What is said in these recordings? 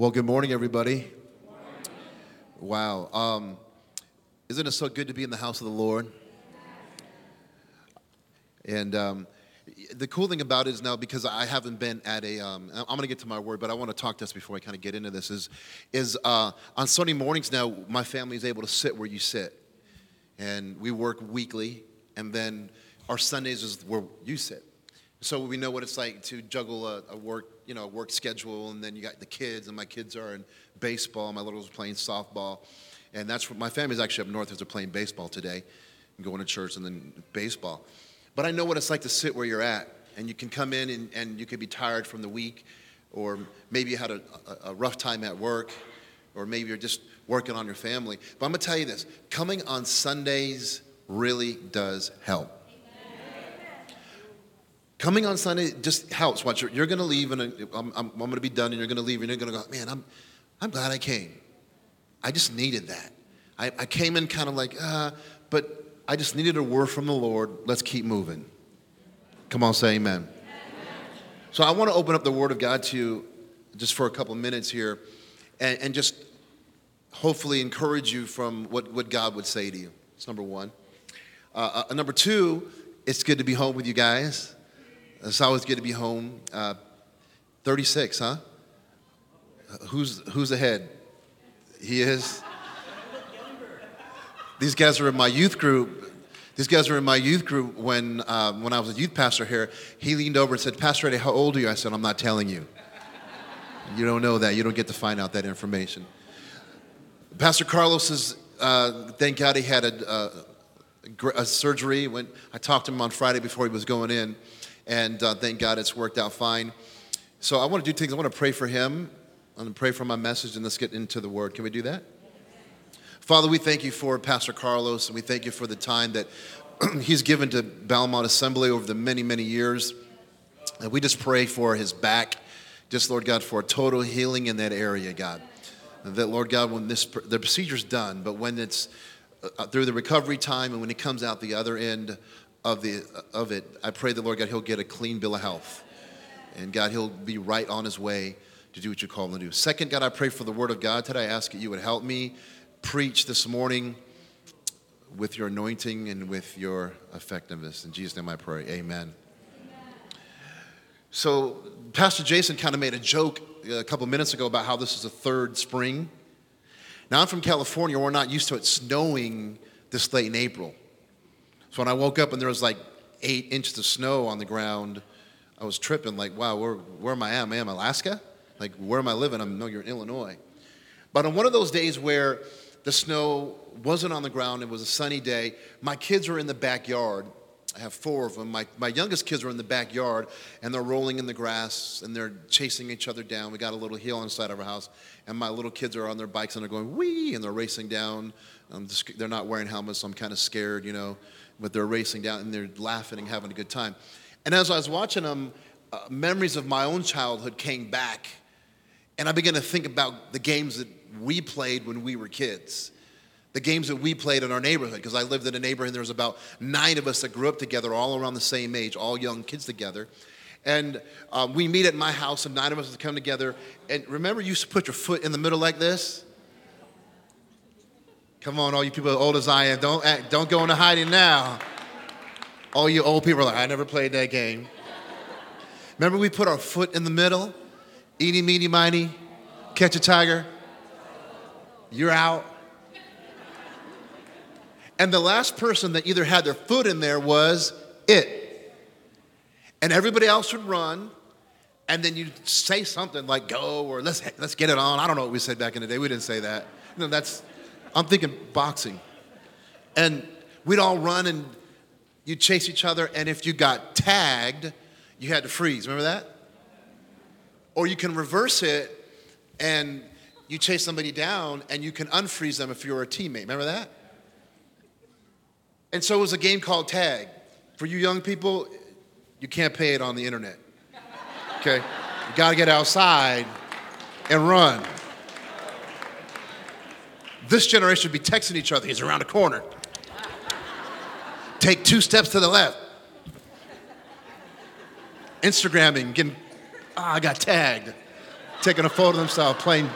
Well, good morning, everybody. Wow. Um, isn't it so good to be in the house of the Lord? And um, the cool thing about it is now because I haven't been at a. am going to get to my word, but I want to talk to us before I kind of get into this. Is is uh, on Sunday mornings now my family is able to sit where you sit, and we work weekly, and then our Sundays is where you sit. So we know what it's like to juggle a, a, work, you know, work schedule, and then you got the kids, and my kids are in baseball. My little's playing softball, and that's what my family's actually up north. They're playing baseball today, and going to church, and then baseball. But I know what it's like to sit where you're at, and you can come in and, and you could be tired from the week, or maybe you had a, a, a rough time at work, or maybe you're just working on your family. But I'm gonna tell you this: coming on Sundays really does help coming on Sunday just helps. Watch, you're, you're going to leave, and I'm, I'm, I'm going to be done, and you're going to leave, and you're going to go, man, I'm, I'm glad I came. I just needed that. I, I came in kind of like, uh, but I just needed a word from the Lord. Let's keep moving. Come on, say amen. amen. So I want to open up the Word of God to you just for a couple minutes here and, and just hopefully encourage you from what, what God would say to you. It's number one. Uh, uh, number two, it's good to be home with you guys. It's always good to be home. Uh, 36, huh? Who's, who's ahead? He is? These guys are in my youth group. These guys were in my youth group when, uh, when I was a youth pastor here. He leaned over and said, Pastor Eddie, how old are you? I said, I'm not telling you. You don't know that. You don't get to find out that information. Pastor Carlos is, uh, thank God he had a, a, a surgery. When I talked to him on Friday before he was going in and uh, thank God it's worked out fine. So I want to do things. I want to pray for him. I'm going to pray for my message, and let's get into the word. Can we do that? Father, we thank you for Pastor Carlos, and we thank you for the time that he's given to Belmont Assembly over the many, many years. And we just pray for his back, just Lord God, for total healing in that area, God. That Lord God, when this the procedure's done, but when it's uh, through the recovery time and when he comes out the other end of, the, of it, I pray the Lord God, he'll get a clean bill of health. And God, he'll be right on his way to do what you call him to do. Second, God, I pray for the word of God today. I ask that you would help me preach this morning with your anointing and with your effectiveness. In Jesus' name I pray. Amen. Amen. So, Pastor Jason kind of made a joke uh, a couple minutes ago about how this is the third spring. Now, I'm from California. We're not used to it snowing this late in April. So when I woke up and there was like eight inches of snow on the ground, I was tripping like, wow, where, where am I? Am I in Alaska? Like, where am I living? I'm, no, you're in Illinois. But on one of those days where the snow wasn't on the ground, it was a sunny day, my kids were in the backyard. I have four of them. My, my youngest kids are in the backyard and they're rolling in the grass and they're chasing each other down. We got a little hill inside of our house, and my little kids are on their bikes and they're going wee and they're racing down. Um, Just, they're not wearing helmets, so I'm kind of scared, you know but they're racing down and they're laughing and having a good time. And as I was watching them, uh, memories of my own childhood came back, and I began to think about the games that we played when we were kids. The games that we played in our neighborhood, because I lived in a neighborhood, there was about nine of us that grew up together, all around the same age, all young kids together. And um, we meet at my house, and nine of us would come together. And remember, you used to put your foot in the middle like this? Come on, all you people old as I am, don't act, don't go into hiding now. All you old people are like, I never played that game. Remember we put our foot in the middle? Eeny, meeny, miny, catch a tiger. You're out. And the last person that either had their foot in there was it. And everybody else would run, and then you'd say something like go or let's, let's get it on. I don't know what we said back in the day. We didn't say that. Know, that's I'm thinking boxing. And we'd all run and you'd chase each other, and if you got tagged, you had to freeze. Remember that? Or you can reverse it and you chase somebody down and you can unfreeze them if you're a teammate. Remember that? And so it was a game called tag. For you young people, you can't pay it on the internet. Okay? You gotta get outside and run. This generation would be texting each other. He's around the corner. Take two steps to the left. Instagramming, getting, ah, I got tagged. taking a photo of themselves playing.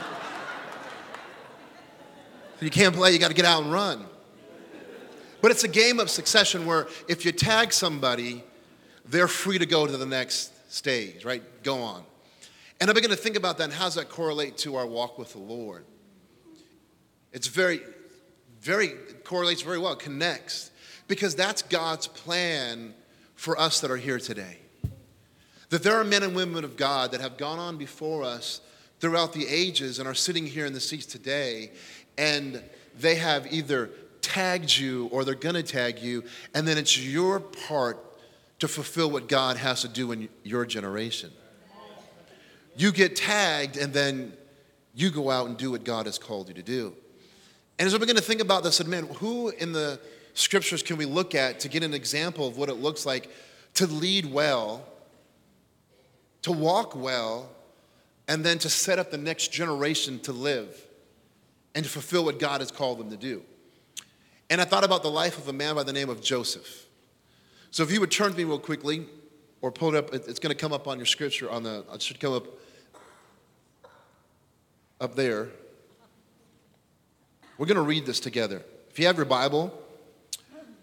You can't play, you got to get out and run. But it's a game of succession where if you tag somebody, they're free to go to the next stage, right? Go on. And I begin to think about that and how does that correlate to our walk with the Lord? It's very, very, correlates very well, connects, because that's God's plan for us that are here today. That there are men and women of God that have gone on before us throughout the ages and are sitting here in the seats today, and they have either tagged you or they're going to tag you, and then it's your part to fulfill what God has to do in your generation. You get tagged, and then you go out and do what God has called you to do. And as we begin to think about this, man, who in the scriptures can we look at to get an example of what it looks like to lead well, to walk well, and then to set up the next generation to live and to fulfill what God has called them to do? And I thought about the life of a man by the name of Joseph. So if you would turn to me real quickly, or pull it up, it's going to come up on your scripture on the, it should come up up there. We're going to read this together. If you have your Bible,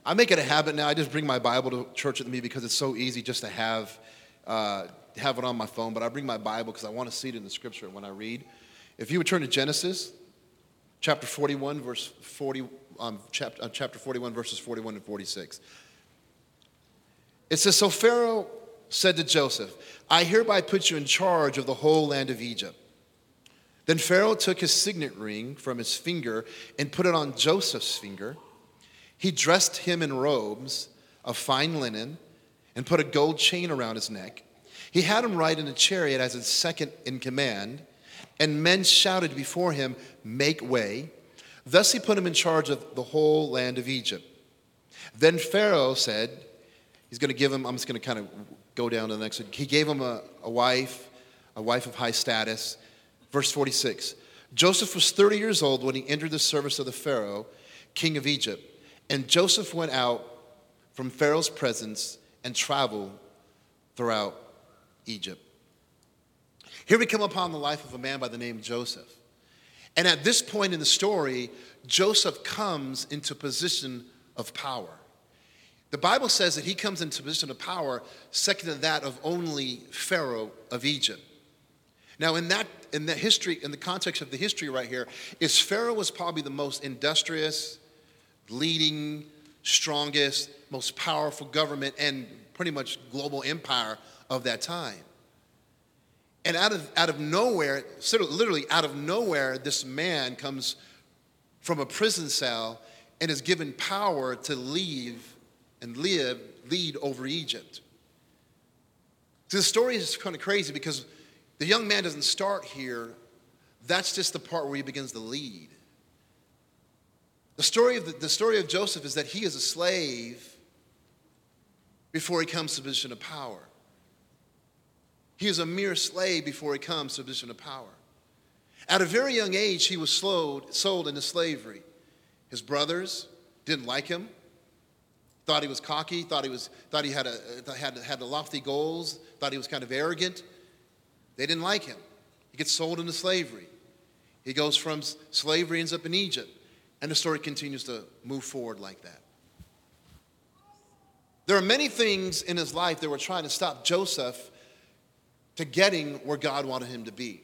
I make it a habit now. I just bring my Bible to church with me because it's so easy just to have, uh, have it on my phone. But I bring my Bible because I want to see it in the scripture when I read. If you would turn to Genesis chapter 41, verse 40, um, chapter, uh, chapter 41, verses 41 and 46. It says, So Pharaoh said to Joseph, I hereby put you in charge of the whole land of Egypt. Then Pharaoh took his signet ring from his finger and put it on Joseph's finger. He dressed him in robes of fine linen and put a gold chain around his neck. He had him ride in a chariot as his second in command, and men shouted before him, Make way. Thus he put him in charge of the whole land of Egypt. Then Pharaoh said, He's going to give him, I'm just going to kind of go down to the next one. He gave him a, a wife, a wife of high status Verse 46 Joseph was 30 years old when he entered the service of the Pharaoh, king of Egypt. And Joseph went out from Pharaoh's presence and traveled throughout Egypt. Here we come upon the life of a man by the name of Joseph. And at this point in the story, Joseph comes into position of power. The Bible says that he comes into position of power second to that of only Pharaoh of Egypt. Now, in that in the history, in the context of the history right here, is Pharaoh was probably the most industrious, leading, strongest, most powerful government and pretty much global empire of that time. And out of, out of nowhere, literally out of nowhere, this man comes from a prison cell and is given power to leave and live, lead over Egypt. So the story is kind of crazy because the young man doesn't start here, that's just the part where he begins to lead. The story of, the, the story of Joseph is that he is a slave before he comes to a position of power. He is a mere slave before he comes to a position of power. At a very young age, he was slowed, sold into slavery. His brothers didn't like him, thought he was cocky, thought he, was, thought he had, a, had, had lofty goals, thought he was kind of arrogant. They didn't like him. He gets sold into slavery. He goes from slavery, ends up in Egypt. And the story continues to move forward like that. There are many things in his life that were trying to stop Joseph to getting where God wanted him to be.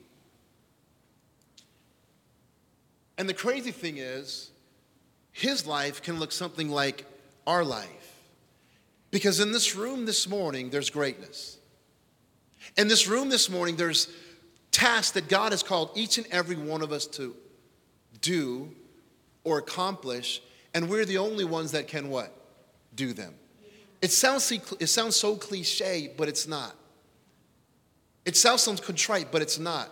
And the crazy thing is, his life can look something like our life. Because in this room this morning, there's greatness. In this room this morning, there's tasks that God has called each and every one of us to do or accomplish, and we're the only ones that can what? Do them. It sounds, it sounds so cliche, but it's not. It sounds so contrite, but it's not.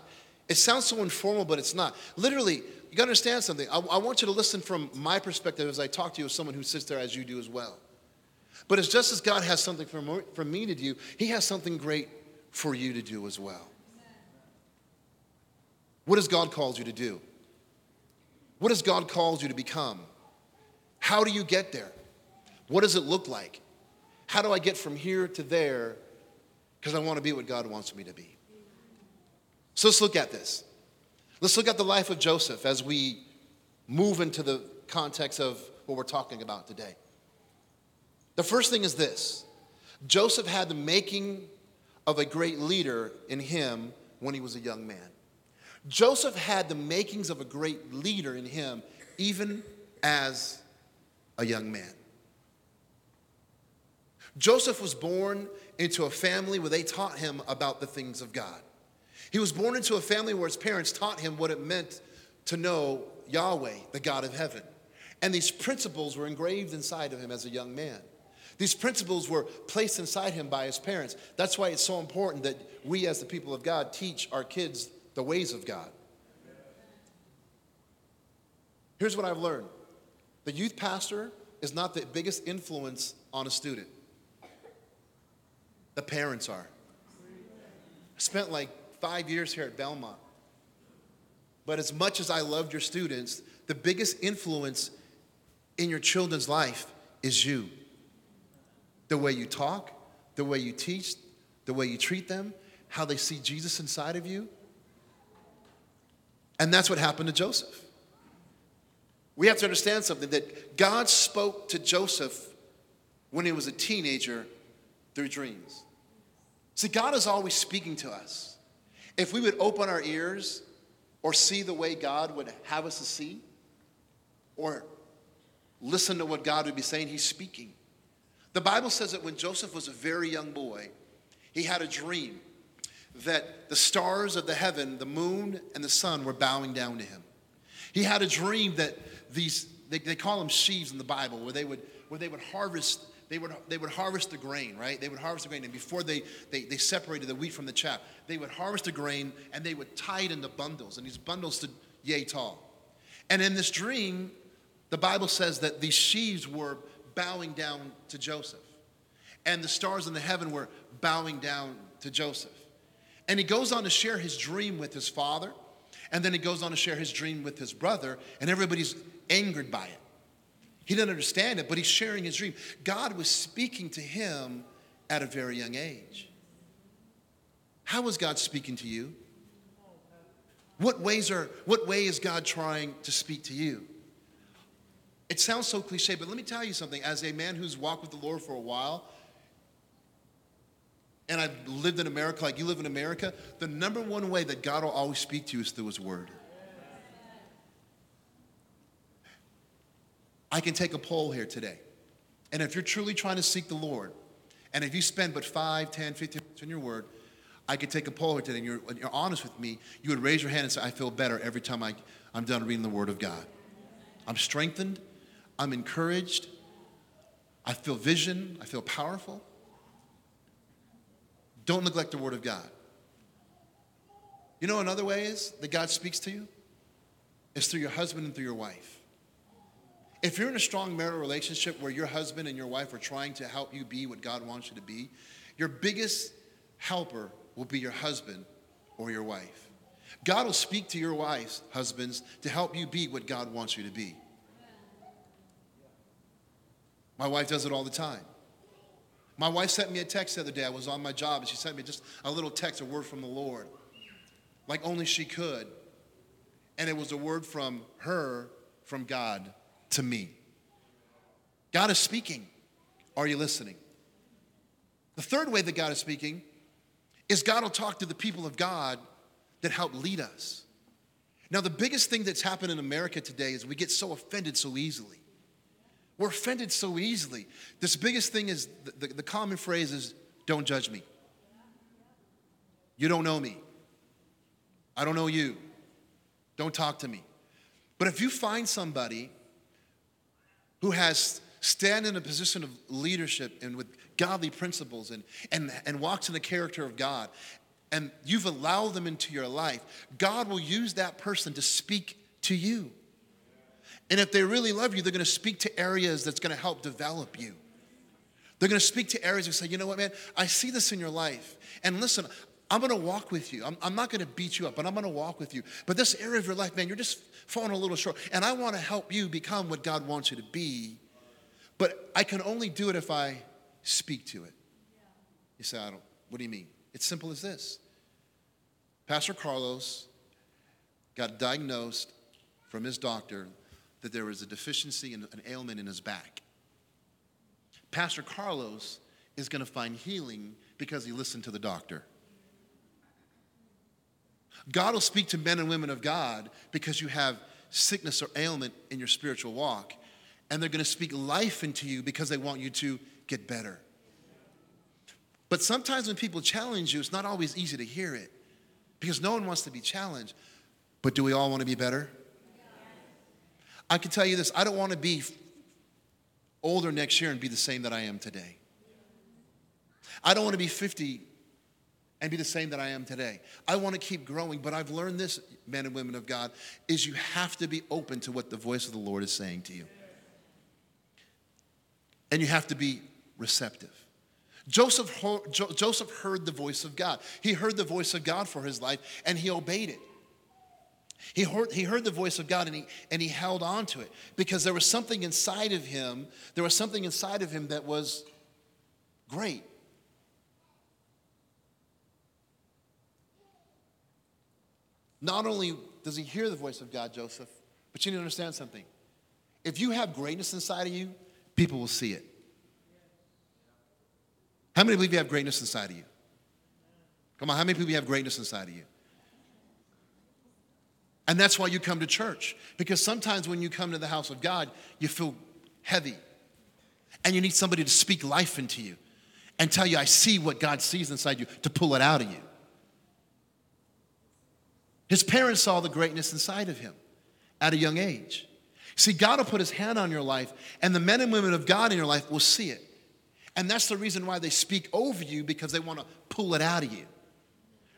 It sounds so informal, but it's not. Literally, you gotta understand something. I, I want you to listen from my perspective as I talk to you as someone who sits there as you do as well. But it's just as God has something for, for me to do, He has something great for you to do as well. What has God called you to do? What has God called you to become? How do you get there? What does it look like? How do I get from here to there? Because I want to be what God wants me to be. So let's look at this. Let's look at the life of Joseph as we move into the context of what we're talking about today. The first thing is this Joseph had the making of a great leader in him when he was a young man. Joseph had the makings of a great leader in him even as a young man. Joseph was born into a family where they taught him about the things of God. He was born into a family where his parents taught him what it meant to know Yahweh, the God of heaven. And these principles were engraved inside of him as a young man. These principles were placed inside him by his parents. That's why it's so important that we, as the people of God, teach our kids the ways of God. Here's what I've learned the youth pastor is not the biggest influence on a student, the parents are. I spent like five years here at Belmont. But as much as I loved your students, the biggest influence in your children's life is you. The way you talk, the way you teach, the way you treat them, how they see Jesus inside of you. And that's what happened to Joseph. We have to understand something that God spoke to Joseph when he was a teenager through dreams. See, God is always speaking to us. If we would open our ears or see the way God would have us to see, or listen to what God would be saying, He's speaking. The Bible says that when Joseph was a very young boy, he had a dream that the stars of the heaven, the moon and the sun, were bowing down to him. He had a dream that these, they, they call them sheaves in the Bible, where they would, where they would harvest they would, they would harvest the grain, right? They would harvest the grain. And before they, they, they separated the wheat from the chaff, they would harvest the grain and they would tie it into bundles. And these bundles stood yay tall. And in this dream, the Bible says that these sheaves were bowing down to Joseph. And the stars in the heaven were bowing down to Joseph. And he goes on to share his dream with his father. And then he goes on to share his dream with his brother. And everybody's angered by it. He didn't understand it, but he's sharing his dream. God was speaking to him at a very young age. How was God speaking to you? What ways are what way is God trying to speak to you? It sounds so cliche, but let me tell you something. As a man who's walked with the Lord for a while, and I've lived in America like you live in America, the number one way that God will always speak to you is through His Word. I can take a poll here today. And if you're truly trying to seek the Lord, and if you spend but 5, 10, 15 minutes in your word, I could take a poll here today and you're, you're honest with me, you would raise your hand and say, I feel better every time I, I'm done reading the Word of God. I'm strengthened, I'm encouraged, I feel vision, I feel powerful. Don't neglect the Word of God. You know, another way is that God speaks to you is through your husband and through your wife. If you're in a strong marital relationship where your husband and your wife are trying to help you be what God wants you to be, your biggest helper will be your husband or your wife. God will speak to your wives, husbands, to help you be what God wants you to be. My wife does it all the time. My wife sent me a text the other day. I was on my job and she sent me just a little text, a word from the Lord, like only she could. And it was a word from her, from God to me. God is speaking. Are you listening? The third way that God is speaking is God will talk to the people of God that help lead us. Now, the biggest thing that's happened in America today is we get so offended so easily. We're offended so easily. This biggest thing is the, the, the common phrase is, don't judge me. You don't know me. I don't know you. Don't talk to me. But if you find somebody who has stand in a position of leadership and with godly principles and, and, and walks in the character of God, and you've allowed them into your life, God will use that person to speak to you. And if they really love you, they're going to speak to areas that's going to help develop you. They're going to speak to areas and say, you know what, man, I see this in your life. And listen, I'm going to walk with you. I'm, I'm not going to beat you up, but I'm going to walk with you. But this area of your life, man, you're just falling a little short. And I want to help you become what God wants you to be. But I can only do it if I speak to it. You say, I don't, what do you mean? It's simple as this. Pastor Carlos got diagnosed from his doctor that there was a deficiency and an ailment in his back. Pastor Carlos is going to find healing because he listened to the doctor. God will speak to men and women of God because you have sickness or ailment in your spiritual walk, and they're going to speak life into you because they want you to get better. But sometimes when people challenge you, it's not always easy to hear it because no one wants to be challenged. But do we all want to be better? I can tell you this I don't want to be older next year and be the same that I am today. I don't want to be 50 and be the same that I am today. I want to keep growing, but I've learned this, men and women of God, is you have to be open to what the voice of the Lord is saying to you. And you have to be receptive. Joseph, Joseph heard the voice of God. He heard the voice of God for his life and he obeyed it. He heard, he heard the voice of God and he, and he held on to it because there was something inside of him, there was something inside of him that was great. Not only does he hear the voice of God, Joseph, but you need to understand something. If you have greatness inside of you, people will see it. How many believe you have greatness inside of you? Come on, how many people have greatness inside of you? And that's why you come to church. Because sometimes when you come to the house of God, you feel heavy. And you need somebody to speak life into you and tell you, I see what God sees inside you to pull it out of you. His parents saw the greatness inside of him at a young age. See, God will put his hand on your life, and the men and women of God in your life will see it. And that's the reason why they speak over you because they want to pull it out of you.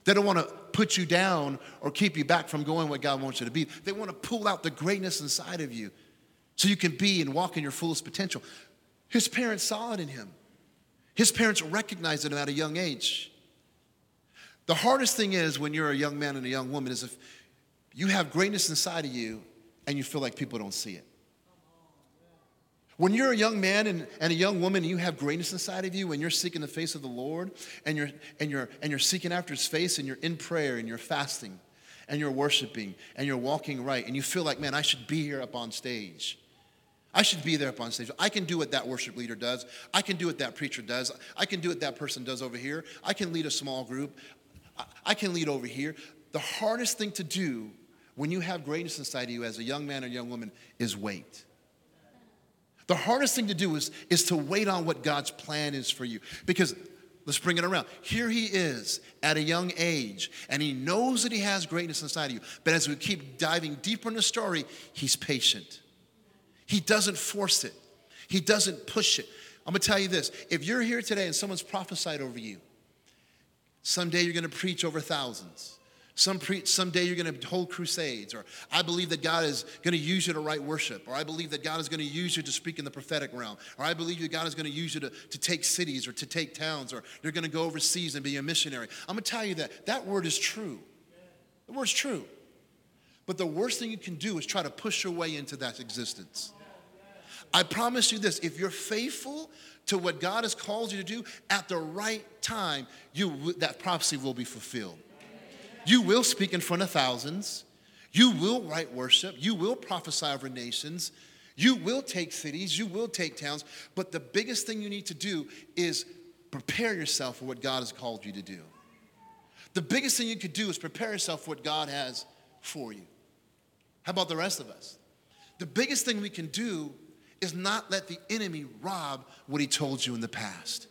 They don't want to put you down or keep you back from going what God wants you to be. They want to pull out the greatness inside of you so you can be and walk in your fullest potential. His parents saw it in him, his parents recognized it at a young age. The hardest thing is when you're a young man and a young woman is if you have greatness inside of you and you feel like people don't see it. When you're a young man and, and a young woman and you have greatness inside of you and you're seeking the face of the Lord and you're, and, you're, and you're seeking after his face and you're in prayer and you're fasting and you're worshiping and you're walking right and you feel like, man, I should be here up on stage. I should be there up on stage. I can do what that worship leader does. I can do what that preacher does. I can do what that person does over here. I can lead a small group. I can lead over here. The hardest thing to do when you have greatness inside of you as a young man or young woman is wait. The hardest thing to do is, is to wait on what God's plan is for you. Because let's bring it around. Here he is at a young age, and he knows that he has greatness inside of you. But as we keep diving deeper in the story, he's patient. He doesn't force it, he doesn't push it. I'm gonna tell you this if you're here today and someone's prophesied over you, someday you're gonna preach over thousands. Some pre- someday you're going to hold crusades, or I believe that God is going to use you to write worship, or I believe that God is going to use you to speak in the prophetic realm, or I believe that God is going to use you to, to take cities or to take towns, or you're going to go overseas and be a missionary. I'm going to tell you that that word is true. The word's true. But the worst thing you can do is try to push your way into that existence. I promise you this if you're faithful to what God has called you to do at the right time, you, that prophecy will be fulfilled. You will speak in front of thousands. You will write worship. You will prophesy over nations. You will take cities. You will take towns. But the biggest thing you need to do is prepare yourself for what God has called you to do. The biggest thing you could do is prepare yourself for what God has for you. How about the rest of us? The biggest thing we can do is not let the enemy rob what he told you in the past.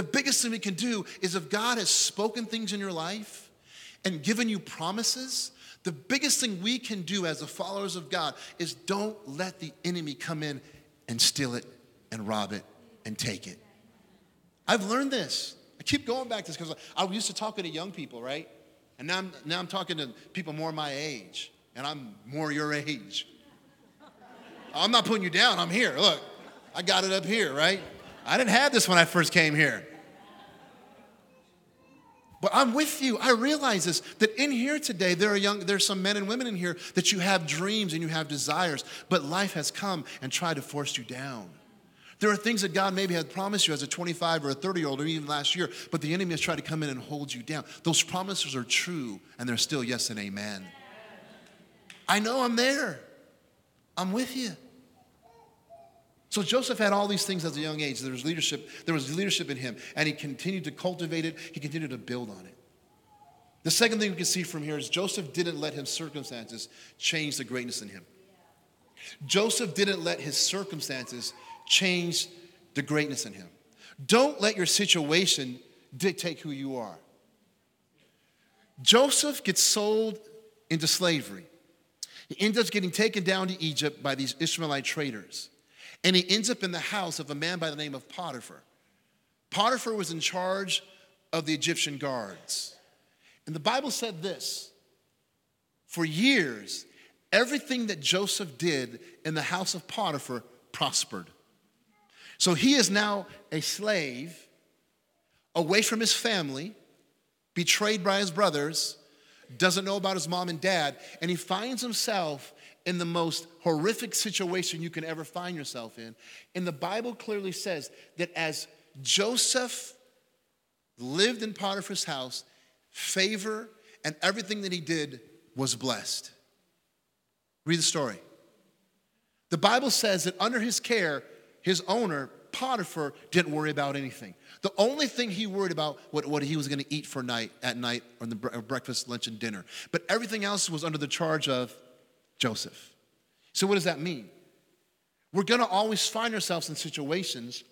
The biggest thing we can do is if God has spoken things in your life and given you promises, the biggest thing we can do as the followers of God is don't let the enemy come in and steal it and rob it and take it. I've learned this. I keep going back to this because I used to talking to young people, right? And now I'm, now I'm talking to people more my age, and I'm more your age. I'm not putting you down, I'm here. Look, I got it up here, right? I didn't have this when I first came here. But I'm with you. I realize this that in here today, there are young, there's some men and women in here that you have dreams and you have desires, but life has come and tried to force you down. There are things that God maybe had promised you as a 25 or a 30 year old or even last year, but the enemy has tried to come in and hold you down. Those promises are true and they're still yes and amen. I know I'm there. I'm with you. So Joseph had all these things as a young age. There was leadership, there was leadership in him, and he continued to cultivate it, he continued to build on it. The second thing we can see from here is Joseph didn't let his circumstances change the greatness in him. Joseph didn't let his circumstances change the greatness in him. Don't let your situation dictate who you are. Joseph gets sold into slavery. He ends up getting taken down to Egypt by these Ishmaelite traders. And he ends up in the house of a man by the name of Potiphar. Potiphar was in charge of the Egyptian guards. And the Bible said this for years, everything that Joseph did in the house of Potiphar prospered. So he is now a slave, away from his family, betrayed by his brothers, doesn't know about his mom and dad, and he finds himself in the most horrific situation you can ever find yourself in. And the Bible clearly says that as Joseph lived in Potiphar's house, favor and everything that he did was blessed. Read the story. The Bible says that under his care, his owner, Potiphar, didn't worry about anything. The only thing he worried about what, what he was going to eat for night at night or the breakfast, lunch, and dinner. But everything else was under the charge of Joseph. So, what does that mean? We're to always find ourselves in situations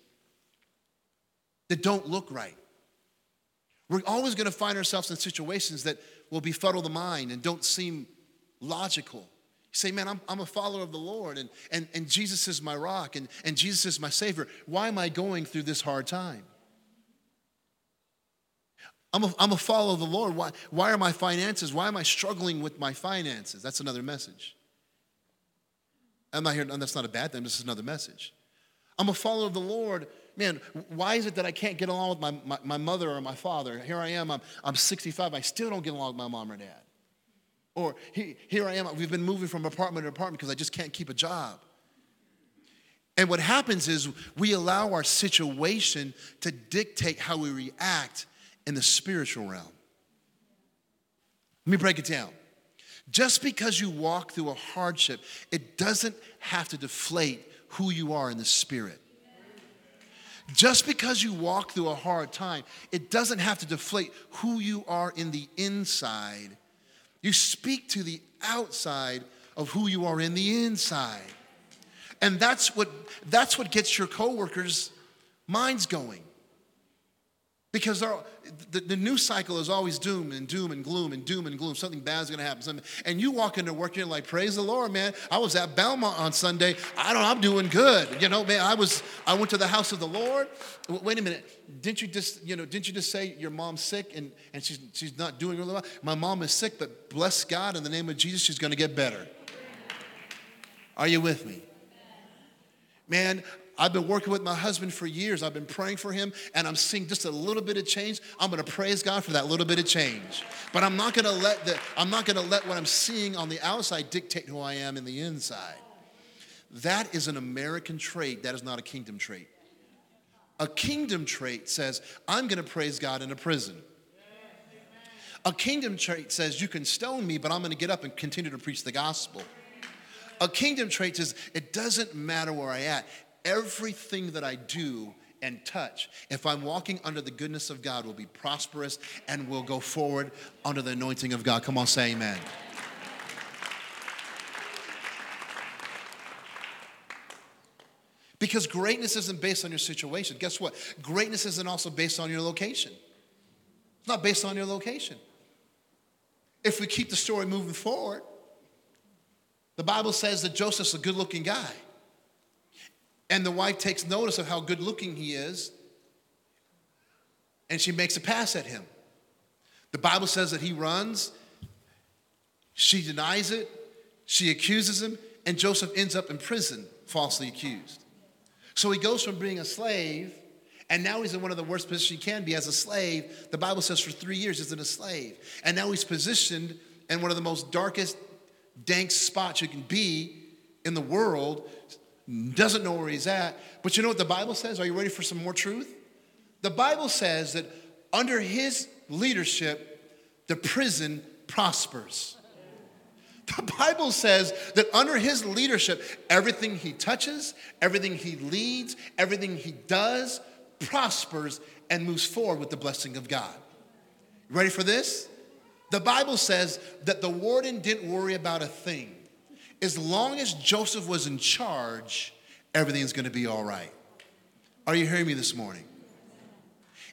that don't look right. We're always to find ourselves in situations that will befuddle the mind and don't seem logical. You say, man, I'm, I'm a follower of the Lord and, and, and Jesus is my rock and, and Jesus is my Savior. Why am I going through this hard time? I'm a, I'm a follower of the Lord. Why, why are my finances? Why am I struggling with my finances? That's another message. I'm not here, and that's not a bad thing, this is another message. I'm a follower of the Lord. Man, why is it that I can't get along with my, my, my mother or my father? Here I am, I'm, I'm 65, I still don't get along with my mom or dad. Or he, here I am, we've been moving from apartment to apartment because I just can't keep a job. And what happens is we allow our situation to dictate how we react in the spiritual realm. Let me break it down. Just because you walk through a hardship, it doesn't have to deflate who you are in the spirit. Just because you walk through a hard time, it doesn't have to deflate who you are in the inside. You speak to the outside of who you are in the inside. And that's what, that's what gets your coworkers' minds going. Because the, the news cycle is always doom and doom and gloom and doom and gloom. Something bad is going to happen. Something, and you walk into work, you're like, praise the Lord, man. I was at Belmont on Sunday. I don't I'm doing good. You know, man, I was, I went to the house of the Lord. Wait a minute. Didn't you just, you know, didn't you just say your mom's sick and, and she's, she's not doing really well? My mom is sick, but bless God, in the name of Jesus, she's going to get better. Are you with me? Man, I've been working with my husband for years. I've been praying for him, and I'm seeing just a little bit of change. I'm going to praise God for that little bit of change. But I'm not going to let the I'm not going to let what I'm seeing on the outside dictate who I am in the inside. That is an American trait. That is not a kingdom trait. A kingdom trait says, I'm going to praise God in a prison. A kingdom trait says, You can stone me, but I'm going to get up and continue to preach the gospel. A kingdom trait says, It doesn't matter where I at everything that I do and touch, if I'm walking under the goodness of God, will be prosperous and will go forward under the anointing of God. Come on, say amen. Because greatness isn't based on your situation. Guess what? Greatness isn't also based on your location. It's not based on your location. If we keep the story moving forward, the Bible says that Joseph's a good looking guy. And the wife takes notice of how good looking he is, and she makes a pass at him. The Bible says that he runs, she denies it, she accuses him, and Joseph ends up in prison, falsely accused. So he goes from being a slave, and now he's in one of the worst positions he can be as a slave. The Bible says for three years he's in a slave. And now he's positioned in one of the most darkest, dank spots you can be in the world doesn't know where he's at. But you know what the Bible says? Are you ready for some more truth? The Bible says that under his leadership, the prison prospers. The Bible says that under his leadership, everything he touches, everything he leads, everything he does prospers and moves forward with the blessing of God. Ready for this? The Bible says that the warden didn't worry about a thing. As long as Joseph was in charge, everything's gonna be all right. Are you hearing me this morning?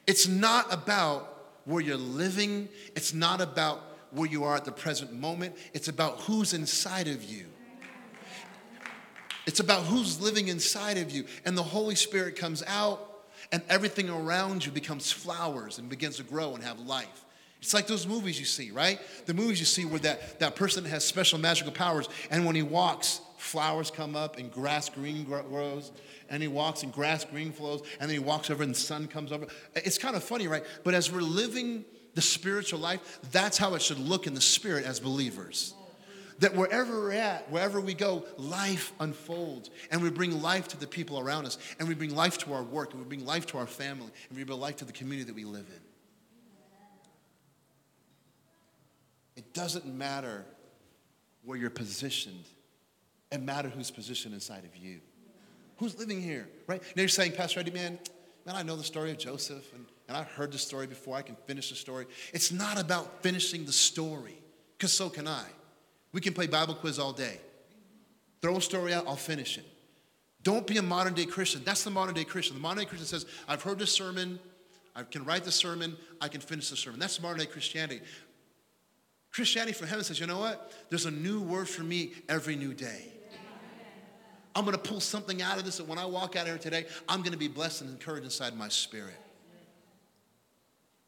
It's not about where you're living, it's not about where you are at the present moment, it's about who's inside of you. It's about who's living inside of you. And the Holy Spirit comes out, and everything around you becomes flowers and begins to grow and have life. It's like those movies you see, right? The movies you see where that, that person has special magical powers, and when he walks, flowers come up and grass green grows, and he walks and grass green flows, and then he walks over and the sun comes over. It's kind of funny, right? But as we're living the spiritual life, that's how it should look in the spirit as believers. That wherever we're at, wherever we go, life unfolds. And we bring life to the people around us. And we bring life to our work. And we bring life to our family. And we bring life to the community that we live in. Doesn't matter where you're positioned, it matters who's positioned inside of you. Who's living here, right? Now you're saying, Pastor Eddie, man, man, I know the story of Joseph, and, and I've heard the story before. I can finish the story. It's not about finishing the story, because so can I. We can play Bible quiz all day. Throw a story out, I'll finish it. Don't be a modern day Christian. That's the modern day Christian. The modern day Christian says, I've heard this sermon, I can write the sermon, I can finish the sermon. That's modern day Christianity. Christianity from heaven says, you know what? There's a new word for me every new day. I'm going to pull something out of this that when I walk out here today, I'm going to be blessed and encouraged inside my spirit.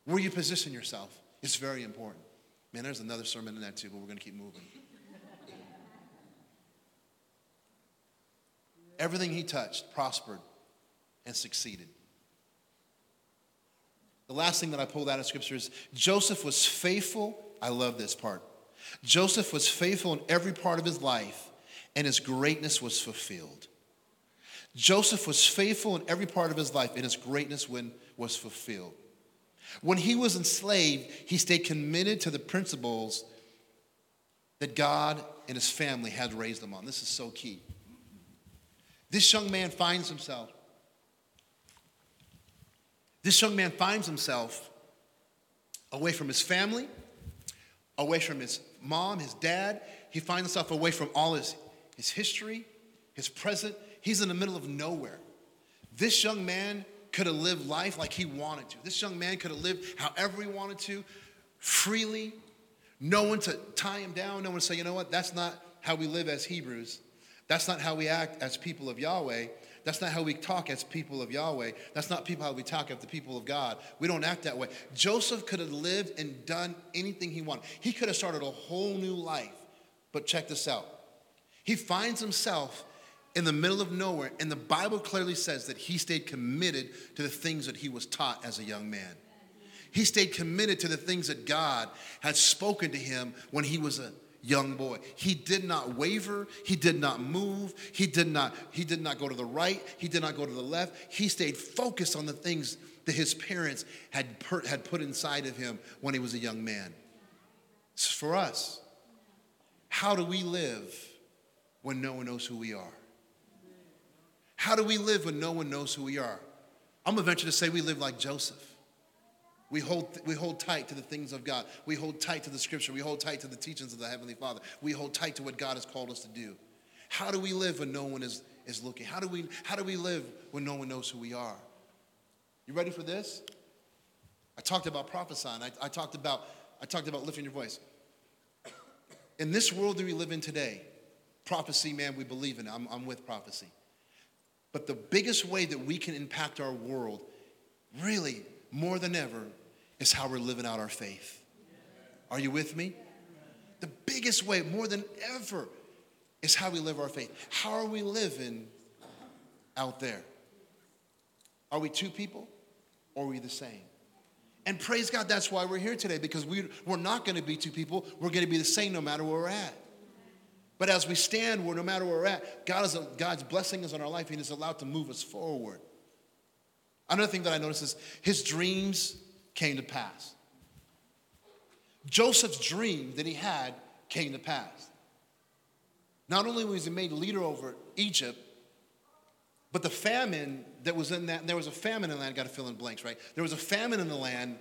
Where you position yourself is very important. Man, there's another sermon in that too, but we're going to keep moving. Everything he touched prospered and succeeded. The last thing that I pulled out of scripture is Joseph was faithful I love this part. Joseph was faithful in every part of his life, and his greatness was fulfilled. Joseph was faithful in every part of his life, and his greatness when, was fulfilled. When he was enslaved, he stayed committed to the principles that God and his family had raised him on. This is so key. This young man finds himself. This young man finds himself away from his family, away from his mom, his dad. He finds himself away from all his, his history, his present. He's in the middle of nowhere. This young man could have lived life like he wanted to. This young man could have lived however he wanted to, freely. No one to tie him down, no one to say, you know what, that's not how we live as Hebrews. That's not how we act as people of Yahweh. That's not how we talk as people of Yahweh. That's not people how we talk as the people of God. We don't act that way. Joseph could have lived and done anything he wanted. He could have started a whole new life. But check this out. He finds himself in the middle of nowhere, and the Bible clearly says that he stayed committed to the things that he was taught as a young man. He stayed committed to the things that God had spoken to him when he was a young boy. He did not waver, he did not move, he did not he did not go to the right, he did not go to the left. He stayed focused on the things that his parents had per, had put inside of him when he was a young man. It's for us. How do we live when no one knows who we are? How do we live when no one knows who we are? I'm gonna venture to say we live like Joseph. We hold, we hold tight to the things of God. We hold tight to the scripture. We hold tight to the teachings of the Heavenly Father. We hold tight to what God has called us to do. How do we live when no one is, is looking? How do, we, how do we live when no one knows who we are? You ready for this? I talked about prophesying. I, I, talked, about, I talked about lifting your voice. In this world that we live in today, prophecy, man, we believe in it. I'm, I'm with prophecy. But the biggest way that we can impact our world, really, more than ever, is how we're living out our faith. Are you with me? The biggest way, more than ever, is how we live our faith. How are we living out there? Are we two people or are we the same? And praise God, that's why we're here today because we, we're not going to be two people. We're going to be the same no matter where we're at. But as we stand where no matter where we're at, God is, God's blessing is on our life and He's allowed to move us forward. Another thing that I noticed is his dreams came to pass. Joseph's dream that he had came to pass. Not only was he made leader over Egypt, but the famine that was in that, there was a famine in the land, got to fill in blanks, right? There was a famine in the land,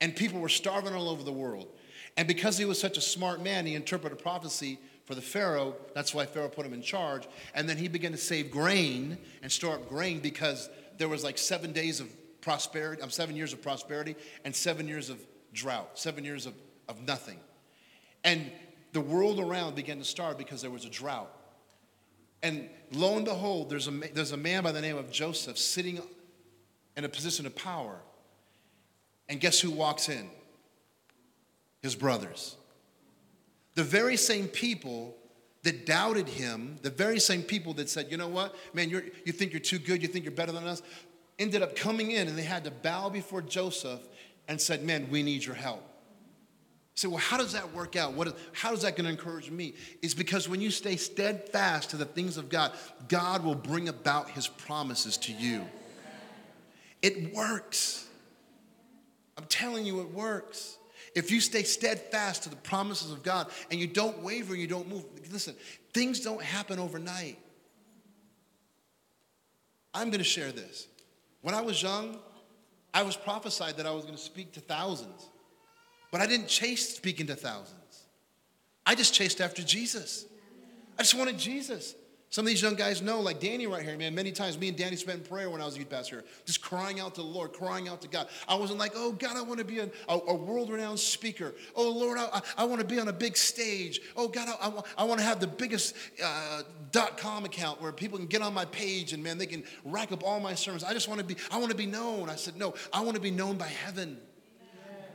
and people were starving all over the world. And because he was such a smart man, he interpreted prophecy for the Pharaoh. That's why Pharaoh put him in charge. And then he began to save grain and store up grain because there was like seven days of prosperity, I'm seven years of prosperity, and seven years of drought, seven years of, of nothing. And the world around began to starve because there was a drought. And lo and behold, there's a, there's a man by the name of Joseph sitting in a position of power. And guess who walks in? His brothers. The very same people that doubted him, the very same people that said, you know what, man, you you think you're too good, you think you're better than us, ended up coming in and they had to bow before Joseph and said, man, we need your help. Say, well, how does that work out? What is, how is that going to encourage me? It's because when you stay steadfast to the things of God, God will bring about his promises to you. It works. I'm telling you, it works. If you stay steadfast to the promises of God and you don't waver, you don't move, listen, things don't happen overnight. I'm going to share this. When I was young, I was prophesied that I was going to speak to thousands, but I didn't chase speaking to thousands. I just chased after Jesus. I just wanted Jesus. Some of these young guys know, like Danny right here, man. Many times, me and Danny spent in prayer when I was youth pastor, just crying out to the Lord, crying out to God. I wasn't like, oh God, I want to be a, a, a world-renowned speaker. Oh Lord, I, I want to be on a big stage. Oh God, I, I, I want to have the biggest uh, .com account where people can get on my page and man, they can rack up all my sermons. I just want to be, I want to be known. I said, no, I want to be known by heaven.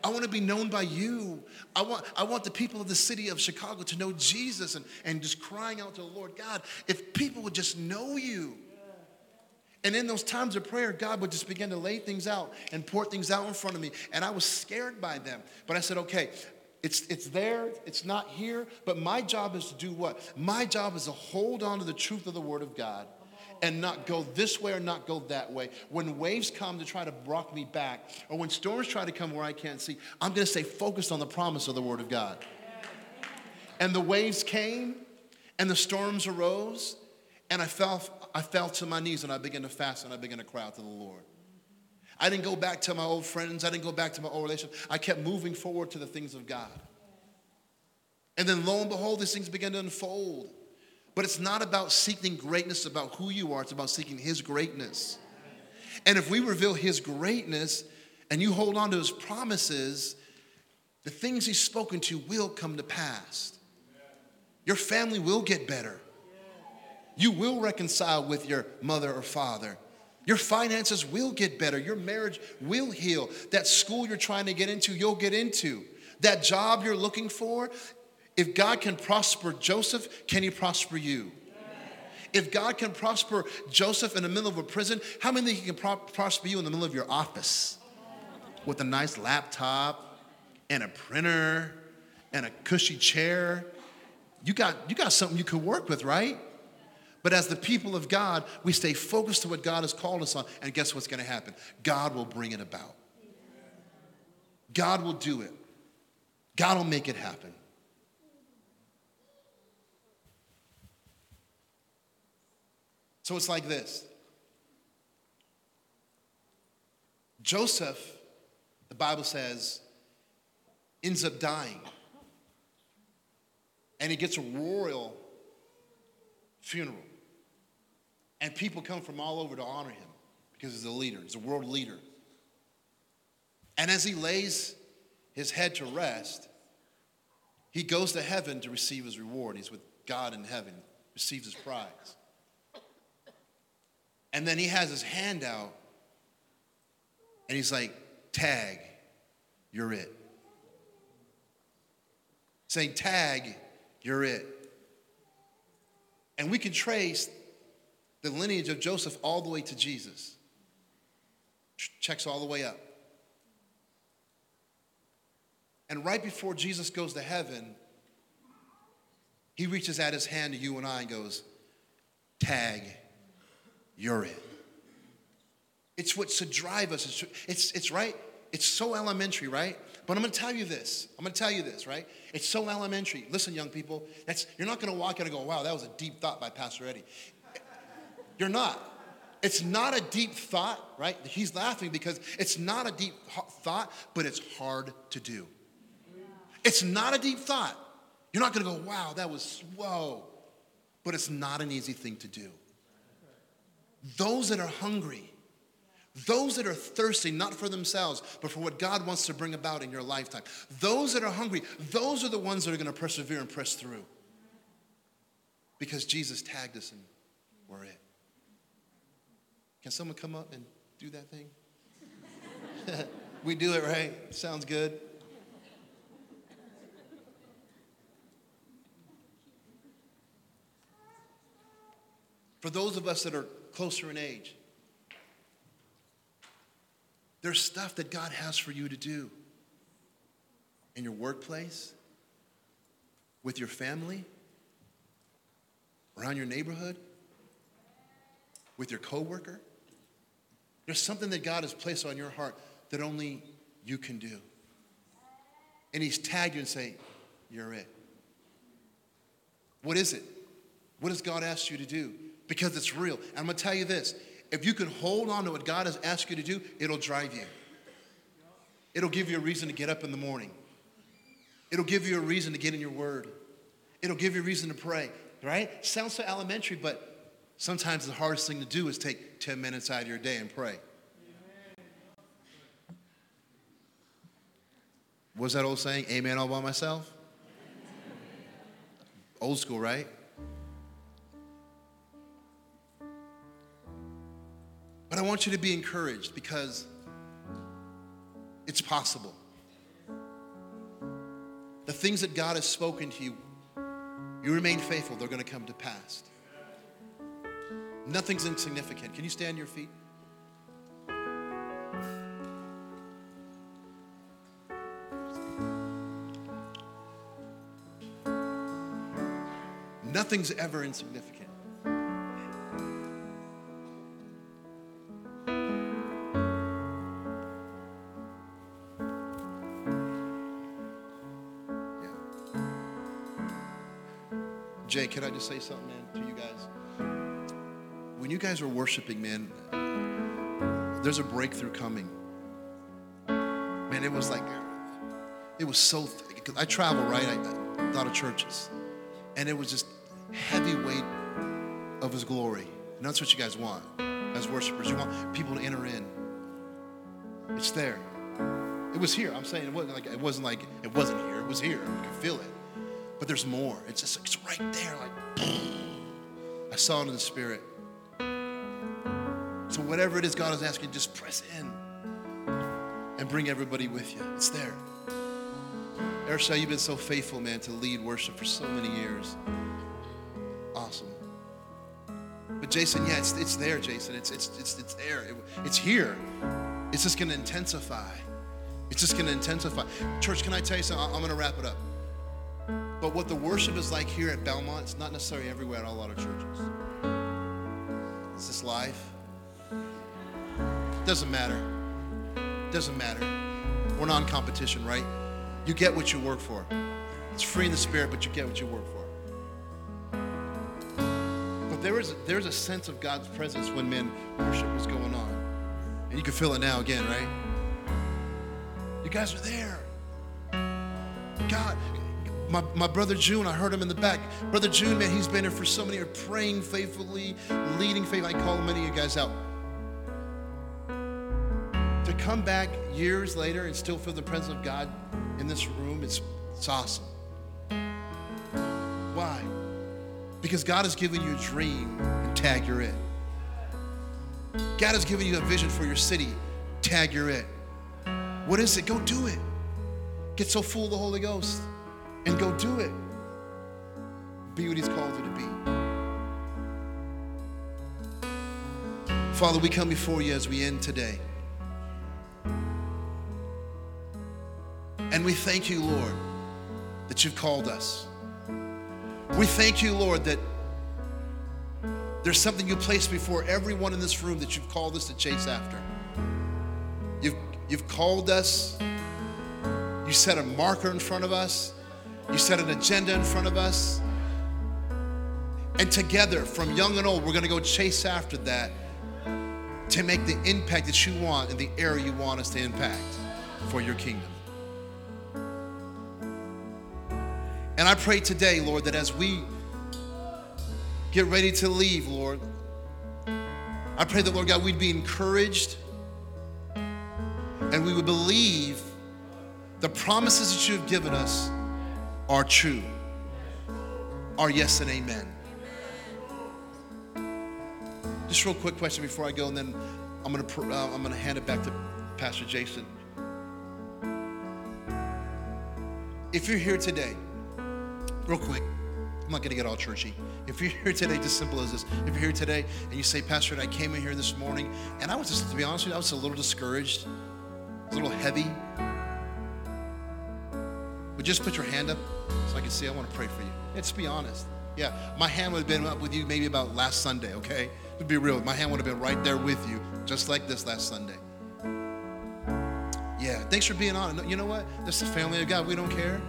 I want to be known by you. I want, I want the people of the city of Chicago to know Jesus and, and just crying out to the Lord God, if people would just know you. And in those times of prayer, God would just begin to lay things out and pour things out in front of me. And I was scared by them. But I said, okay, it's, it's there, it's not here, but my job is to do what? My job is to hold on to the truth of the Word of God and not go this way or not go that way. When waves come to try to rock me back, or when storms try to come where I can't see, I'm going to stay focused on the promise of the Word of God. And the waves came, and the storms arose, and I fell, I fell to my knees, and I began to fast, and I began to cry out to the Lord. I didn't go back to my old friends. I didn't go back to my old relationship. I kept moving forward to the things of God. And then lo and behold, these things began to unfold. But it's not about seeking greatness about who you are, it's about seeking His greatness. And if we reveal His greatness and you hold on to His promises, the things He's spoken to will come to pass. Your family will get better. You will reconcile with your mother or father. Your finances will get better. Your marriage will heal. That school you're trying to get into, you'll get into. That job you're looking for, if God can prosper Joseph, can he prosper you? If God can prosper Joseph in the middle of a prison, how many think he can pro- prosper you in the middle of your office with a nice laptop and a printer and a cushy chair? You got, you got something you can work with, right? But as the people of God, we stay focused to what God has called us on, and guess what's going to happen? God will bring it about. God will do it. God will make it happen. So it's like this Joseph, the Bible says, ends up dying. And he gets a royal funeral. And people come from all over to honor him because he's a leader, he's a world leader. And as he lays his head to rest, he goes to heaven to receive his reward. He's with God in heaven, receives his prize. And then he has his hand out and he's like, Tag, you're it. Saying, Tag, you're it. And we can trace the lineage of Joseph all the way to Jesus. Checks all the way up. And right before Jesus goes to heaven, He reaches out his hand to you and I and goes, Tag, you're it. It's what should drive us. It's, it's, it's right. It's so elementary, right? But I'm going to tell you this. I'm going to tell you this, right? It's so elementary. Listen, young people, that's, you're not going to walk in and go, wow, that was a deep thought by Pastor Eddie. You're not. It's not a deep thought, right? He's laughing because it's not a deep thought, but it's hard to do. It's not a deep thought. You're not going to go, wow, that was, whoa. But it's not an easy thing to do. Those that are hungry, those that are thirsty, not for themselves, but for what God wants to bring about in your lifetime, those that are hungry, those are the ones that are going to persevere and press through. Because Jesus tagged us and we're it. Can someone come up and do that thing? we do it right. Sounds good. For those of us that are closer in age, there's stuff that God has for you to do in your workplace, with your family, around your neighborhood, with your coworker. There's something that God has placed on your heart that only you can do. And He's tagged you and say, You're it. What is it? What has God asked you to do? Because it's real. And I'm going to tell you this if you can hold on to what God has asked you to do, it'll drive you. It'll give you a reason to get up in the morning. It'll give you a reason to get in your word. It'll give you a reason to pray, right? Sounds so elementary, but sometimes the hardest thing to do is take 10 minutes out of your day and pray. What's that old saying? Amen all by myself? Old school, right? But I want you to be encouraged because it's possible. The things that God has spoken to you, you remain faithful, they're going to come to pass. Nothing's insignificant. Can you stand your feet? Nothing's ever insignificant. Jay, can I just say something, man, to you guys? When you guys are worshiping, man, there's a breakthrough coming. Man, it was like, it was so, th- I travel, right? I, a lot of churches. And it was just heavy weight of his glory. And that's what you guys want as worshipers. You want people to enter in. It's there. It was here. I'm saying it wasn't like it wasn't like it wasn't here. It was here. You can feel it. But there's more. It's just it's right there. Like I saw it in the spirit. So whatever it is God is asking, just press in and bring everybody with you. It's there. Ersha, you've been so faithful, man, to lead worship for so many years. Awesome. But Jason, yeah, it's, it's there, Jason. It's, it's, it's, it's there. It, it's here. It's just going to intensify. It's just going to intensify. Church, can I tell you something? I'm going to wrap it up. But what the worship is like here at Belmont, it's not necessarily everywhere at a lot of churches. Is this life? Doesn't matter. Doesn't matter. We're not in competition, right? You get what you work for. It's free in the spirit, but you get what you work for. But there is, there's a sense of God's presence when men worship was going on. And you can feel it now again, right? You guys are there. God, my, my brother June, I heard him in the back. Brother June, man, he's been here for so many years, praying faithfully, leading faith. I call many of you guys out. To come back years later and still feel the presence of God in this room, it's, it's awesome. Why? Because God has given you a dream and tag you're it. God has given you a vision for your city, tag you're it. What is it? Go do it. Get so full of the Holy Ghost and go do it. Be what He's called you to be. Father, we come before you as we end today. And we thank you, Lord, that you've called us. We thank you, Lord, that there's something you place before everyone in this room that you've called us to chase after. You've, you've called us, you set a marker in front of us, you set an agenda in front of us. And together, from young and old, we're going to go chase after that to make the impact that you want in the area you want us to impact for your kingdom. And I pray today, Lord, that as we get ready to leave, Lord, I pray that, Lord God, we'd be encouraged and we would believe the promises that you have given us are true, are yes and amen. Just real quick question before I go, and then I'm gonna uh, I'm gonna hand it back to Pastor Jason. If you're here today, real quick, I'm not gonna get all churchy. If you're here today, just simple as this. If you're here today and you say, Pastor, I came in here this morning, and I was just, to be honest with you, I was a little discouraged, a little heavy. But just put your hand up so I can see. I want to pray for you. Let's be honest. Yeah, my hand would have been up with you maybe about last Sunday, okay? To be real, my hand would have been right there with you, just like this last Sunday. Yeah, thanks for being on. You know what? This is the family of God. We don't care.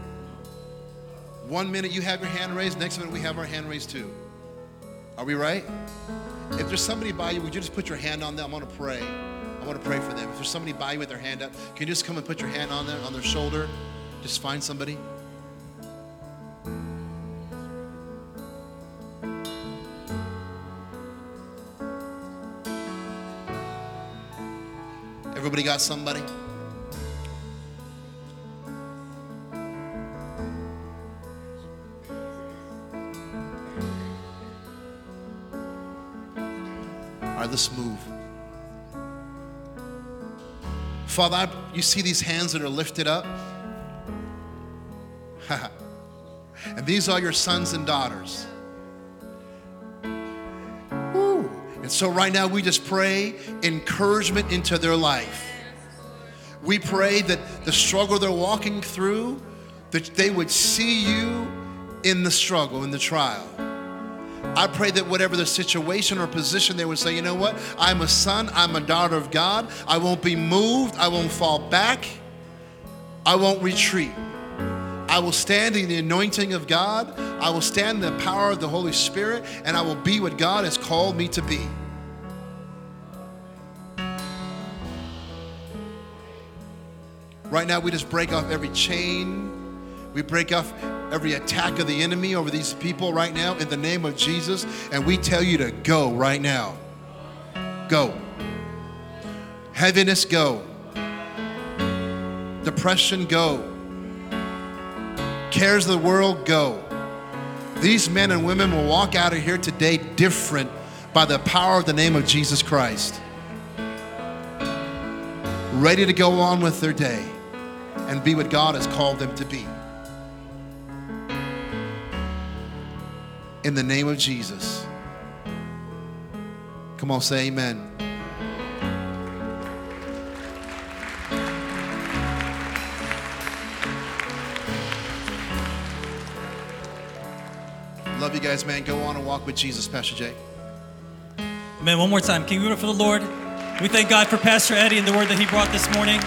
One minute you have your hand raised, next minute we have our hand raised too. Are we right? If there's somebody by you, would you just put your hand on them? I want to pray. I want to pray for them. If there's somebody by you with their hand up, can you just come and put your hand on them, on their shoulder? Just find somebody. Everybody got somebody? Right, let's move. Father, you see these hands that are lifted up? And these are your sons and daughters. Woo. And so, right now, we just pray encouragement into their life. We pray that the struggle they're walking through, that they would see you in the struggle, in the trial. I pray that whatever the situation or position, they would say, you know what? I'm a son, I'm a daughter of God. I won't be moved, I won't fall back, I won't retreat. I will stand in the anointing of God, I will stand in the power of the Holy Spirit, and I will be what God has called me to be. Right now, we just break off every chain. We break off every attack of the enemy over these people right now in the name of Jesus. And we tell you to go right now. Go. Heaviness, go. Depression, go. Cares of the world, go. These men and women will walk out of here today different by the power of the name of Jesus Christ. Ready to go on with their day and be what God has called them to be. In the name of Jesus. Come on, say amen. Love you guys, man. Go on and walk with Jesus, Pastor Jay. Man, one more time. Can you give it for the Lord? We thank God for Pastor Eddie and the word that he brought this morning.